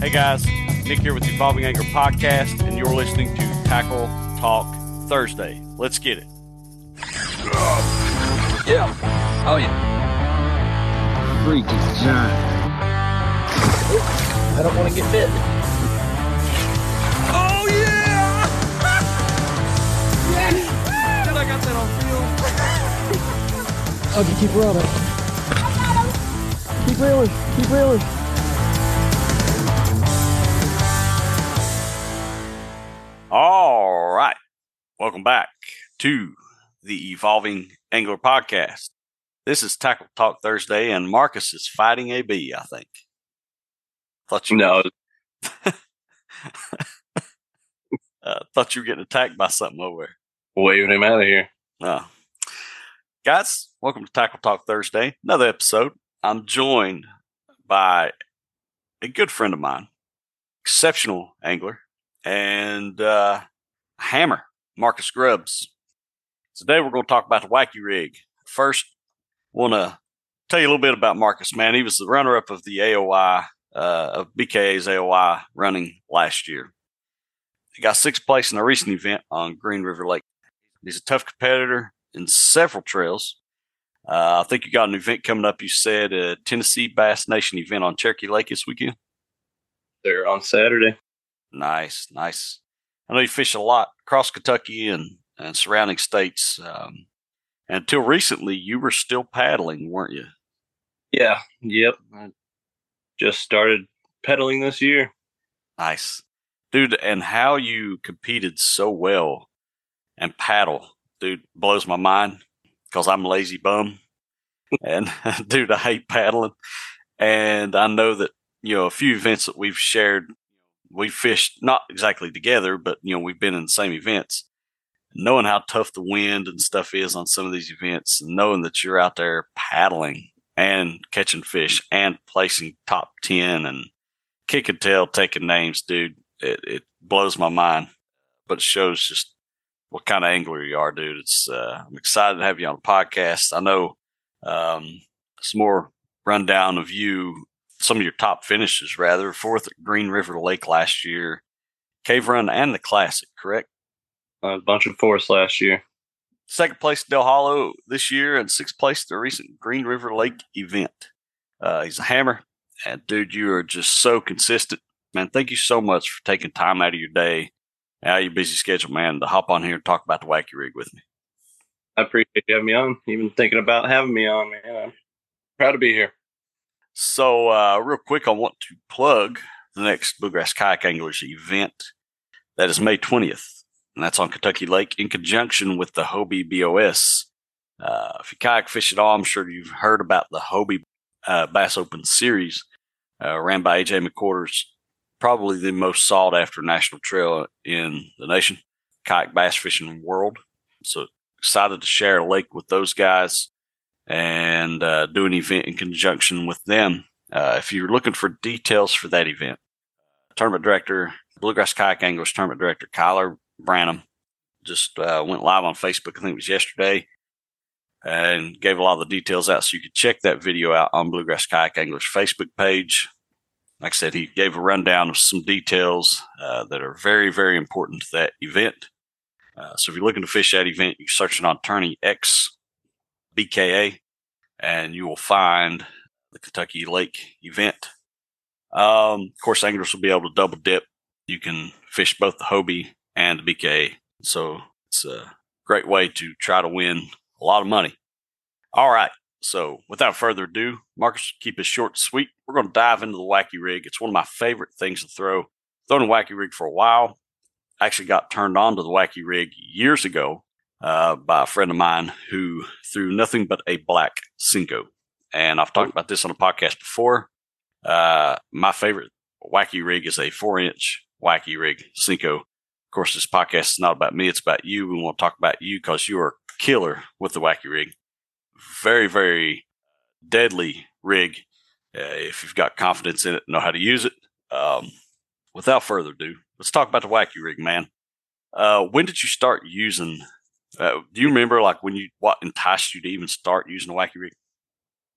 Hey guys, Nick here with the Evolving Angler Podcast, and you're listening to Tackle Talk Thursday. Let's get it. Yeah. Oh yeah. freaking giant. I don't want to get bit. Oh yeah! yes! Dude, I got that on film. Okay, keep running. Keep reeling. Keep reeling. Welcome back to the Evolving Angler Podcast. This is Tackle Talk Thursday, and Marcas is fighting a bee, I think. Thought you No, uh, thought you were getting attacked by something over there. waving him out of here. Uh, guys, welcome to Tackle Talk Thursday, another episode. I'm joined by a good friend of mine, exceptional angler, and uh, hammer, Marcas Grubbs. Today we're going to talk about the wacky rig. First, want to tell you a little bit about Marcas. Man, he was the runner-up of the AOY, uh, of BKA's AOY running last year. He got sixth place in a recent event on Green River Lake. He's a tough competitor in several trails. Uh, I think you got an event coming up. You said a Tennessee Bass Nation event on Cherokee Lake this weekend. They're on Saturday. Nice, nice. I know you fish a lot across Kentucky and, and surrounding states. Um, until recently, you were still paddling, weren't you? Yeah. Yep. I just started pedaling this year. Nice, dude. And how you competed so well and paddle, dude, blows my mind because I'm a lazy bum. and dude, I hate paddling. And I know that, you know, a few events that we've shared, we fished not exactly together, but, you know, we've been in the same events. Knowing how tough the wind and stuff is on some of these events, knowing that you're out there paddling and catching fish and placing top 10 and kick and tail taking names, dude, it, it blows my mind. But it shows just what kind of angler you are, dude. It's uh, I'm excited to have you on the podcast. I know um, some more rundown of you, some of your top finishes, rather. Fourth at Green River Lake last year, Cave Run and the Classic, correct? A bunch of fourths last year. Second place Dale Hollow this year, and sixth place the recent Green River Lake event. Uh, he's a hammer, and dude, you are just so consistent, man. Thank you so much for taking time out of your day, out of your busy schedule, man, to hop on here and talk about the wacky rig with me. I appreciate you having me on. Even thinking about having me on, man. I'm proud to be here. So, uh, real quick, I want to plug the next Bluegrass Kayak Anglers event. That is May 20th, and that's on Kentucky Lake in conjunction with the Hobie BOS. Uh, if you kayak fish at all, I'm sure you've heard about the Hobie uh, Bass Open Series, uh, ran by AJ McWhorters, probably the most sought after national trail in the nation, kayak bass fishing world. So, excited to share a lake with those guys and uh, do an event in conjunction with them. Uh, if you're looking for details for that event, tournament director, Bluegrass Kayak Anglers tournament director Kyler Branham just uh, went live on Facebook. I think it was yesterday, and gave a lot of the details out. So you could check that video out on Bluegrass Kayak Anglers Facebook page. Like I said, he gave a rundown of some details uh, that are very, very important to that event. Uh, so if you're looking to fish that event, you're searching on TourneyX BKA, and you will find the Kentucky Lake event. Um, of course, anglers will be able to double dip. You can fish both the Hobie and the BKA. So it's a great way to try to win a lot of money. All right. So without further ado, Marcas, keep it short and sweet. We're going to dive into the wacky rig. It's one of my favorite things to throw. Thrown a wacky rig for a while. I actually got turned on to the wacky rig years ago uh, by a friend of mine who threw nothing but a black Senko. And I've talked about this on a podcast before. Uh, my favorite wacky rig is a four inch wacky rig Senko. Of course, this podcast is not about me, it's about you. We want to talk about you because you are killer with the wacky rig. Very, very deadly rig uh, if you've got confidence in it, know how to use it. Um, without further ado, let's talk about the wacky rig, man. Uh, when did you start using? Uh, do you remember like when you what enticed you to even start using a wacky rig?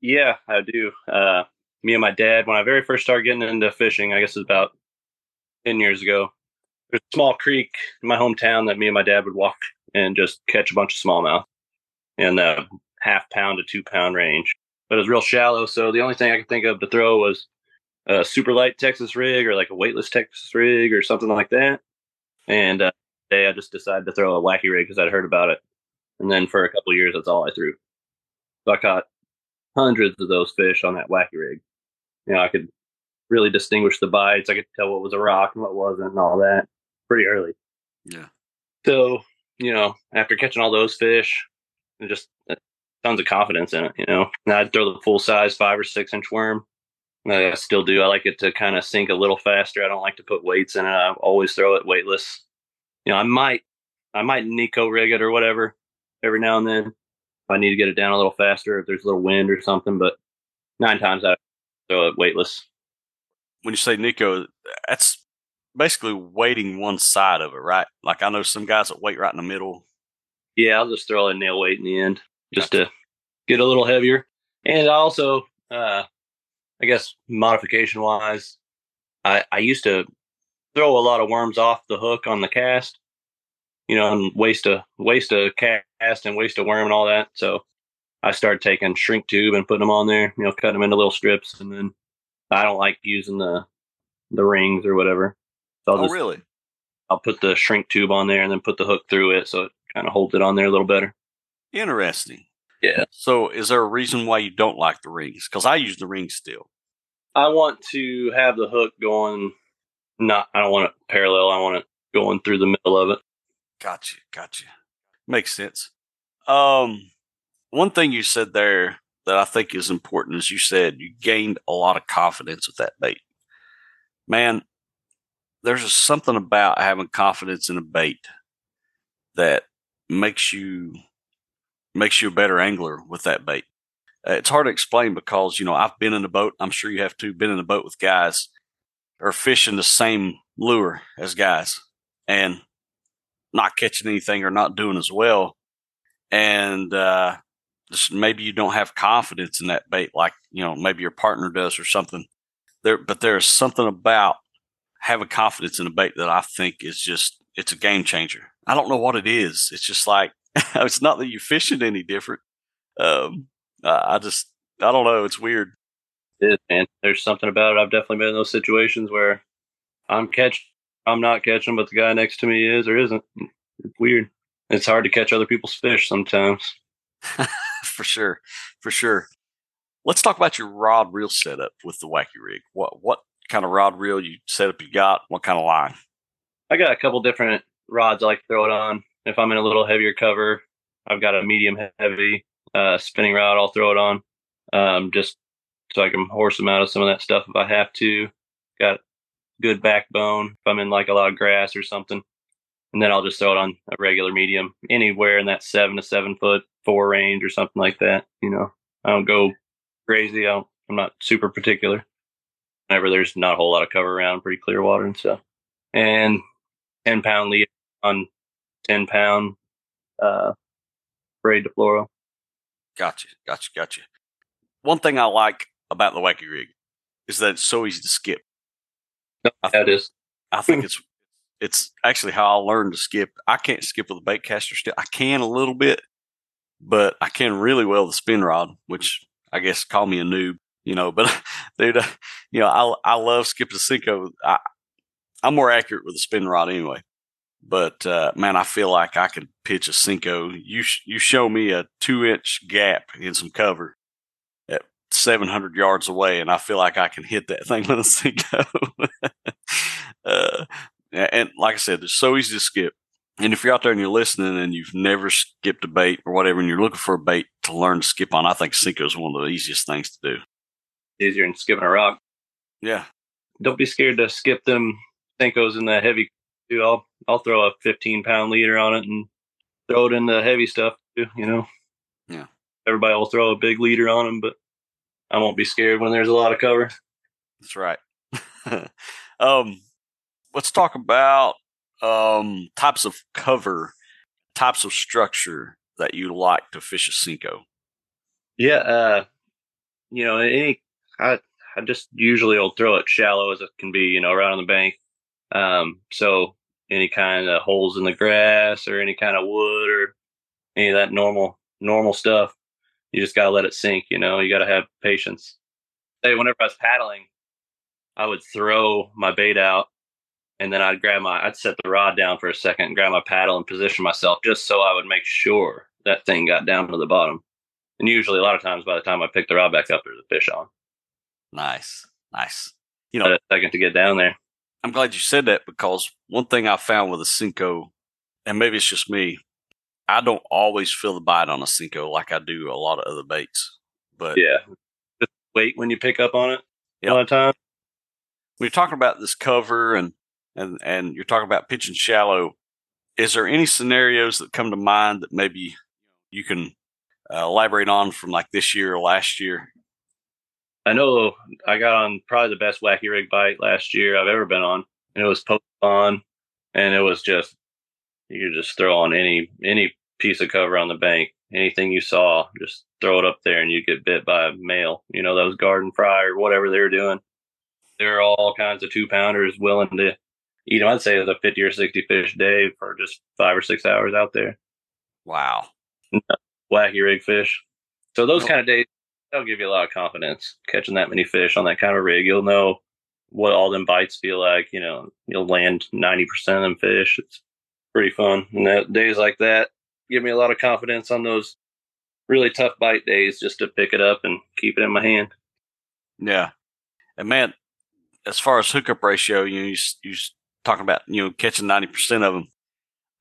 Yeah, I do. Uh, me and my dad, when I very first started getting into fishing, I guess it was about 10 years ago, there's a small creek in my hometown that me and my dad would walk and just catch a bunch of smallmouth in the half pound to two pound range. But it was real shallow. So the only thing I could think of to throw was a super light Texas rig or like a weightless Texas rig or something like that. And uh, day I just decided to throw a wacky rig because I'd heard about it. And then for a couple of years, that's all I threw. So I caught hundreds of those fish on that wacky rig. You know, I could really distinguish the bites. I could tell what was a rock and what wasn't and all that pretty early. Yeah. So, you know, after catching all those fish, and just uh, tons of confidence in it, you know. And I'd throw the full size five or six inch worm. I still do. I like it to kind of sink a little faster. I don't like to put weights in it. I always throw it weightless. You know, I might, I might Neko rig it or whatever every now and then. If I need to get it down a little faster, if there's a little wind or something. But nine times I throw it weightless. When you say Neko, that's basically weighting one side of it, right? Like I know some guys that weight right in the middle. Yeah, I'll just throw a nail weight in the end just gotcha. to get a little heavier. And also, uh, I guess modification wise, I, I used to throw a lot of worms off the hook on the cast, you know, and waste a waste a cast and waste a worm and all that. So I started taking shrink tube and putting them on there, you know, cutting them into little strips, and then I don't like using the the rings or whatever. So I'll oh, just, really? I'll put the shrink tube on there and then put the hook through it, so it kind of holds it on there a little better. Interesting. Yeah. So, is there a reason why you don't like the rings? Because I use the rings still. I want to have the hook going. Not, I don't want it parallel. I want it going through the middle of it. Gotcha. Gotcha. Makes sense. Um, one thing you said there that I think is important is you said you gained a lot of confidence with that bait. Man, there's something about having confidence in a bait that makes you makes you a better angler with that bait. Uh, it's hard to explain because you know I've been in a boat. I'm sure you have too. Been in a boat with guys or fishing the same lure as guys and not catching anything or not doing as well, and uh, just maybe you don't have confidence in that bait like you know maybe your partner does or something. There, but there's something about having confidence in a bait that I think is just it's a game changer. I don't know what it is. It's just like it's not that you fish it any different. Um, I just I don't know. It's weird. Is, man. There's something about it. I've definitely been in those situations where I'm catching, I'm not catching, but the guy next to me is or isn't. It's weird. It's hard to catch other people's fish sometimes. for sure, for sure. Let's talk about your rod reel setup with the wacky rig. What what kind of rod reel you setup you got? What kind of line? I got a couple different rods I like to throw it on. If I'm in a little heavier cover, I've got a medium heavy uh, spinning rod. I'll throw it on um, just so I can horse them out of some of that stuff if I have to. Got good backbone if I'm in like a lot of grass or something. And then I'll just throw it on a regular medium anywhere in that seven to seven foot four range or something like that. You know, I don't go crazy. I don't, I'm not super particular whenever there's not a whole lot of cover around, pretty clear water and stuff. And 10 pound lead on 10 pound uh, braid to. Gotcha, gotcha, gotcha. One thing I like about the wacky rig is that it's so easy to skip. I that is. I think it's it's actually how I learned to skip. I can't skip with a bait caster still. I can a little bit, but I can really well the spin rod, which I guess call me a noob you know. But dude, uh, you know, I I love skipping Senko. I I'm more accurate with a spin rod anyway. But uh, man, I feel like I can pitch a Senko. You sh- you show me a two inch gap in some cover 700 yards away, and I feel like I can hit that thing with a Senko. uh, and like I said, it's so easy to skip. And if you're out there and you're listening and you've never skipped a bait or whatever, and you're looking for a bait to learn to skip on, I think Senko is one of the easiest things to do easier than skipping a rock. Yeah. Don't be scared to skip them Senkos in the heavy too. I'll I'll throw a 15 pound leader on it and throw it in the heavy stuff too. You know. Yeah. Everybody will throw a big leader on them, but I won't be scared when there's a lot of cover. That's right. um, let's talk about um types of cover, types of structure that you like to fish a Senko. Yeah, uh, you know, any I I just usually will throw it shallow as it can be, you know, around on the bank. Um, so any kind of holes in the grass or any kind of wood or any of that normal normal stuff, you just gotta let it sink. You know, you gotta have patience. Hey, whenever I was paddling, I would throw my bait out and then I'd grab my I'd set the rod down for a second and grab my paddle and position myself just so I would make sure that thing got down to the bottom. And usually a lot of times by the time I pick the rod back up there's a fish on. Nice. Nice. You know, a second to get down there. I'm glad you said that because one thing I found with a Senko, and maybe it's just me, I don't always feel the bite on a Senko like I do a lot of other baits. But yeah, just wait when you pick up on it. Yep. A lot of time. When you're talking about this cover and and and you're talking about pitching shallow, is there any scenarios that come to mind that maybe you can uh, elaborate on from like this year or last year? I know I got on probably the best wacky rig bite last year I've ever been on, and it was post on, and it was just you could just throw on any any piece of cover on the bank, anything you saw, just throw it up there, and you get bit by a male. You know those garden fry or whatever they were doing. There are all kinds of two pounders willing to eat them. I'd say it was a fifty or sixty fish day for just five or six hours out there. Wow, wacky rig fish. So those nope. kind of days that'll give you a lot of confidence catching that many fish on that kind of rig. You'll know what all them bites feel like. You know, you'll land 90% of them fish. It's pretty fun. And that, days like that give me a lot of confidence on those really tough bite days just to pick it up and keep it in my hand. Yeah. And man, as far as hookup ratio, you know, you, you talking about, you know, catching 90% of them.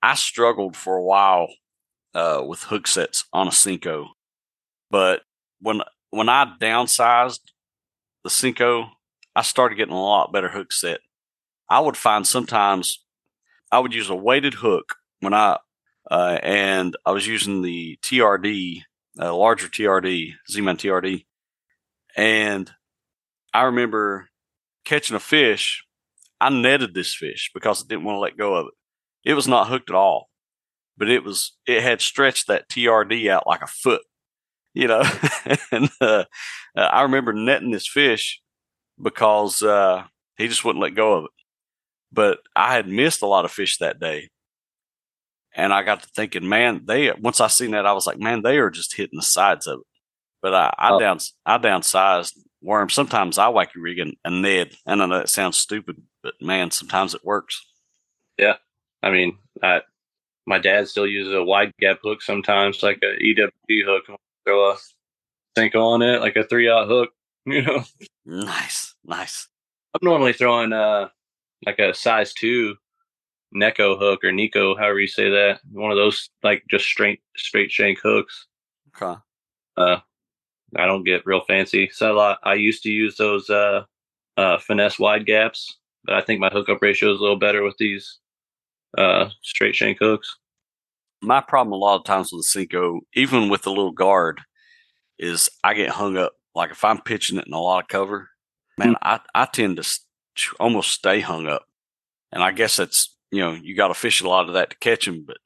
I struggled for a while uh, with hook sets on a Senko, but when when I downsized the Senko, I started getting a lot better hook set. I would find sometimes I would use a weighted hook when I uh, and I was using the TRD, uh, larger TRD, Z-Man TRD, and I remember catching a fish. I netted this fish because I didn't want to let go of it. It was not hooked at all, but it was it had stretched that TRD out like a foot you know. and uh, I remember netting this fish because uh, he just wouldn't let go of it. But I had missed a lot of fish that day. And I got to thinking, man, they once I seen that, I was like, man, they are just hitting the sides of it. But I, I oh. down I downsized worms. Sometimes I wacky rig and, and Ned. And I know that sounds stupid, but man, sometimes it works. Yeah. I mean, I, my dad still uses a wide gap hook sometimes, like a EWG hook throw a Senko on it, like a three aught hook, you know. Nice, nice. I'm normally throwing uh like a size two Neko hook or Nico, however you say that. One of those like just straight straight shank hooks. Okay. Uh I don't get real fancy. So I, I used to use those uh uh finesse wide gaps, but I think my hookup ratio is a little better with these uh straight shank hooks my problem a lot of times with the Senko, even with the little guard, is I get hung up. Like if I'm pitching it in a lot of cover, man, mm-hmm. I, I tend to almost stay hung up. And I guess that's, you know, you got to fish a lot of that to catch them. But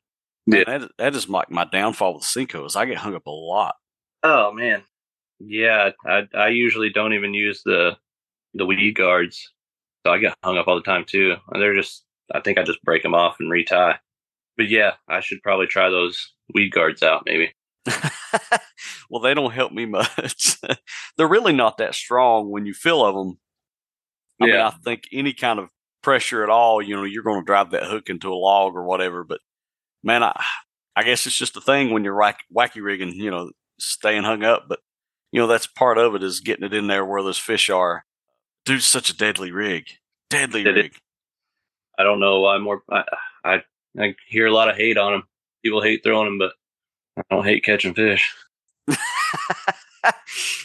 yeah. Man, that, that is like my, my downfall with is I get hung up a lot. Oh, man. Yeah. I, I usually don't even use the, the weed guards. So I get hung up all the time too. And they're just, I think I just break them off and retie but yeah, I should probably try those weed guards out maybe. well, they don't help me much. They're really not that strong when you feel of them. I yeah. mean, I think any kind of pressure at all, you know, you're going to drive that hook into a log or whatever. But man, I, I guess it's just a thing when you're wacky, wacky rigging, you know, staying hung up. But you know, that's part of it is getting it in there where those fish are. Dude, such a deadly rig, deadly Did rig. It, I don't know why more. I, I I hear a lot of hate on them. People hate throwing them, but I don't hate catching fish.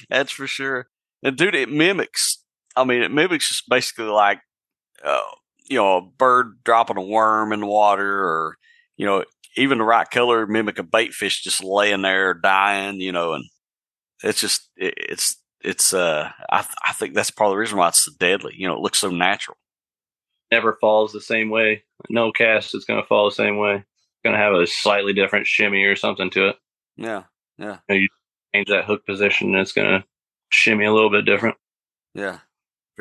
That's for sure. And dude, it mimics. I mean, it mimics just basically like, uh, you know, a bird dropping a worm in the water, or you know, even the right color mimic a bait fish just laying there dying. You know, and it's just it, it's it's uh I I think that's part of the reason why it's so deadly. You know, it looks so natural never falls the same way. No cast is going to fall the same way. It's going to have a slightly different shimmy or something to it. Yeah, yeah. You change that hook position, and it's going to shimmy a little bit different. Yeah,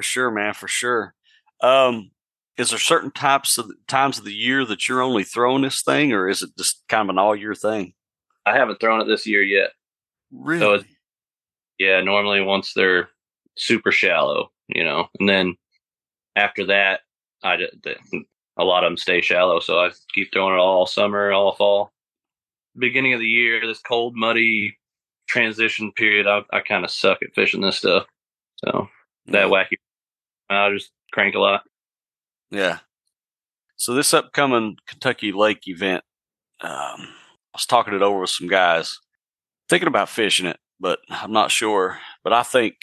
for sure, man, for sure. Um, is there certain types of times of the year that you're only throwing this thing, or is it just kind of an all year thing? I haven't thrown it this year yet. Really? So it's, yeah, normally once they're super shallow, you know, and then after that, I a lot of them stay shallow, so I keep throwing it all summer, all fall. Beginning of the year, this cold, muddy transition period, I, I kind of suck at fishing this stuff. So that wacky, I just crank a lot. Yeah. So this upcoming Kentucky Lake event, um, I was talking it over with some guys, thinking about fishing it, but I'm not sure. But I think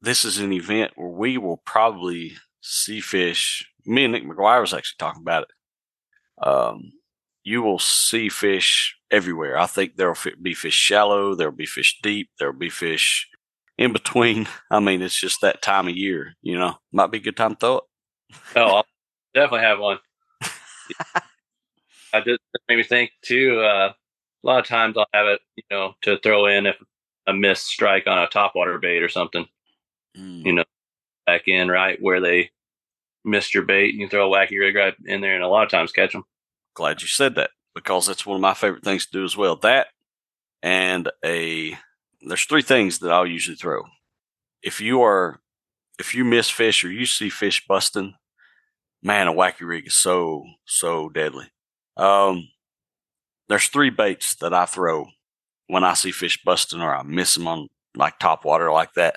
this is an event where we will probably see fish. Me and Nick McGuire was actually talking about it. Um, you will see fish everywhere. I think there'll be fish shallow, there'll be fish deep, there'll be fish in between. I mean, it's just that time of year, you know. Might be a good time to throw it. Oh, I'll definitely have one. I just made me think too. Uh, a lot of times I'll have it, you know, to throw in if a missed strike on a topwater bait or something. Mm. You know, back in right where they missed your bait, and you throw a wacky rig right in there, and a lot of times catch them. Glad you said that because that's one of my favorite things to do as well. That and a there's three things that I'll usually throw. If you are if you miss fish or you see fish busting, man, a wacky rig is so so deadly. Um, there's three baits that I throw when I see fish busting or I miss them on like top water like that.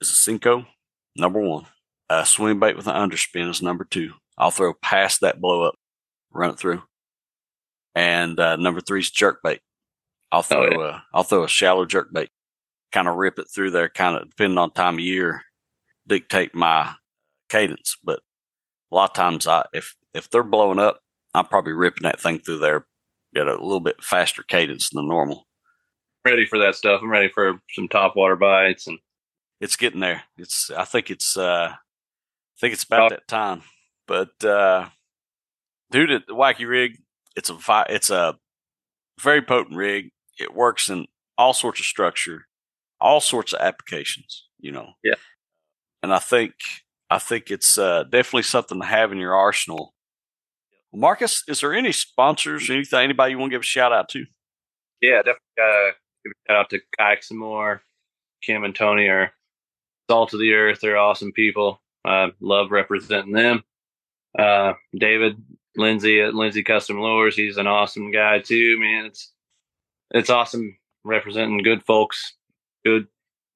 Is a Senko, number one. A swim bait with an underspin is number two. I'll throw past that blow up, run it through. And uh, number three is jerk bait. I'll throw oh, yeah. a I'll throw a shallow jerk bait, kind of rip it through there, kind of depending on time of year, dictate my cadence. But a lot of times, I if if they're blowing up, I'm probably ripping that thing through there at a little bit faster cadence than normal. Ready for that stuff. I'm ready for some top water bites and it's getting there. It's I think it's uh I think it's about that time. But uh dude at the wacky rig, it's a it's a very potent rig. It works in all sorts of structure, all sorts of applications, you know. Yeah. And I think I think it's uh, definitely something to have in your arsenal. Marcas, is there any sponsors, anything, anybody you want to give a shout out to? Yeah, definitely. Uh, give a shout out to Kayak some more. Kim and Tony are salt of the earth. They're awesome people. I love representing them. Uh, David Lindsay at Lindsay Custom Lures, he's an awesome guy too, man. It's it's awesome representing good folks, good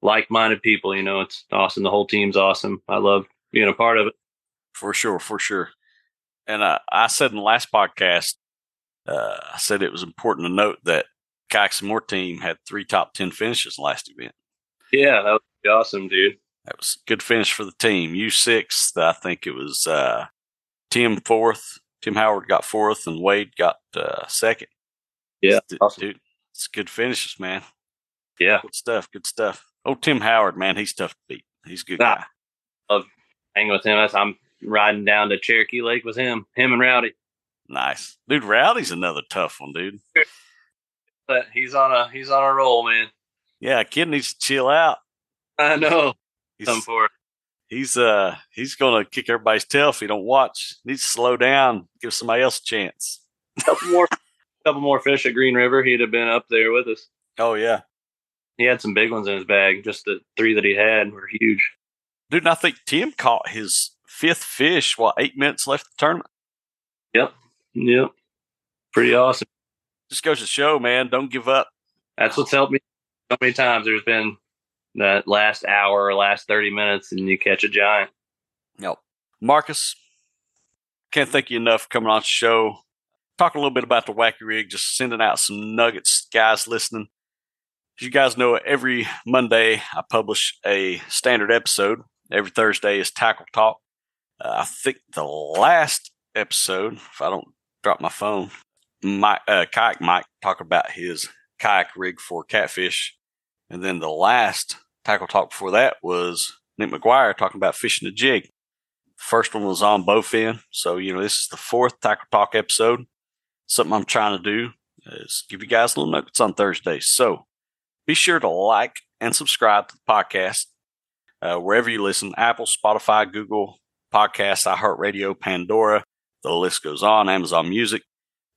like-minded people. You know, it's awesome. The whole team's awesome. I love being a part of it. For sure, for sure. And uh, I said in the last podcast, uh, I said it was important to note that Some More team had three top ten finishes last event. Yeah, that was awesome, dude. That was a good finish for the team. You sixth, I think it was uh, Tim fourth. Tim Howard got fourth, and Wade got uh, second. Yeah, awesome. dude, it's good finishes, man. Yeah, good stuff. Good stuff. Oh, Tim Howard, man, he's tough to beat. He's a good nah, guy. Love hanging with him. I'm riding down to Cherokee Lake with him. Him and Rowdy. Nice, dude. Rowdy's another tough one, dude. But he's on a he's on a roll, man. Yeah, kid needs to chill out. I know. He's, Come for it. He's uh he's gonna kick everybody's tail if he don't watch. He needs to slow down, give somebody else a chance. couple more couple more fish at Green River, he'd have been up there with us. Oh yeah. He had some big ones in his bag. Just the three that he had were huge. Dude, I think Tim caught his fifth fish while eight minutes left the tournament. Yep. Yep. Pretty awesome. Just goes to show, man, don't give up. That's what's helped me so many times. There's been that last hour or last 30 minutes and you catch a giant. Yep. Marcas, can't thank you enough for coming on the show. Talk a little bit about the wacky rig, just sending out some nuggets, guys listening. As you guys know, every Monday I publish a standard episode. Every Thursday is Tackle Talk. Uh, I think the last episode, if I don't drop my phone, Mike, uh, Kayak Mike talked about his kayak rig for catfish and then the last tackle talk before that was Nick McGuire talking about fishing a jig. The first one was on bowfin. So, you know, this is the fourth tackle talk episode. Something I'm trying to do is give you guys a little nuggets on Thursdays. So be sure to like and subscribe to the podcast. uh, wherever you listen Apple, Spotify, Google Podcasts, iHeartRadio, Pandora. The list goes on, Amazon Music.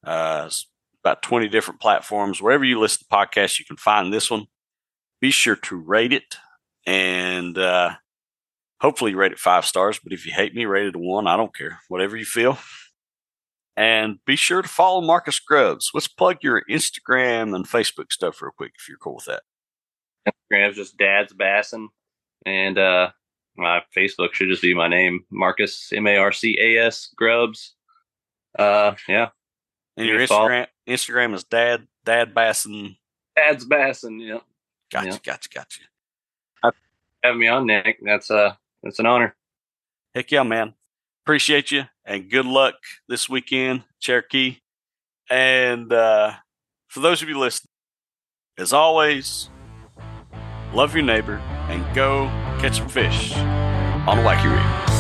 Uh, about 20 different platforms. Wherever you listen to podcasts, you can find this one. Be sure to rate it and uh, hopefully rate it five stars. But if you hate me, rate it one. I don't care. Whatever you feel. And be sure to follow Marcas Grubbs. Let's plug your Instagram and Facebook stuff real quick if you're cool with that. Instagram's just Dad's Bassin. And uh, my Facebook should just be my name, Marcas M A R C A S Grubbs. Uh, yeah. And your Instagram Instagram is Dad Dad Bassin. Dad's Bassin. Yeah. Gotcha. Yeah. Gotcha. Gotcha. Having me on, Nick. That's uh, that's an honor. Heck yeah, man. Appreciate you and good luck this weekend, Cherokee. And uh, for those of you listening, as always, love your neighbor and go catch some fish on a wacky rig.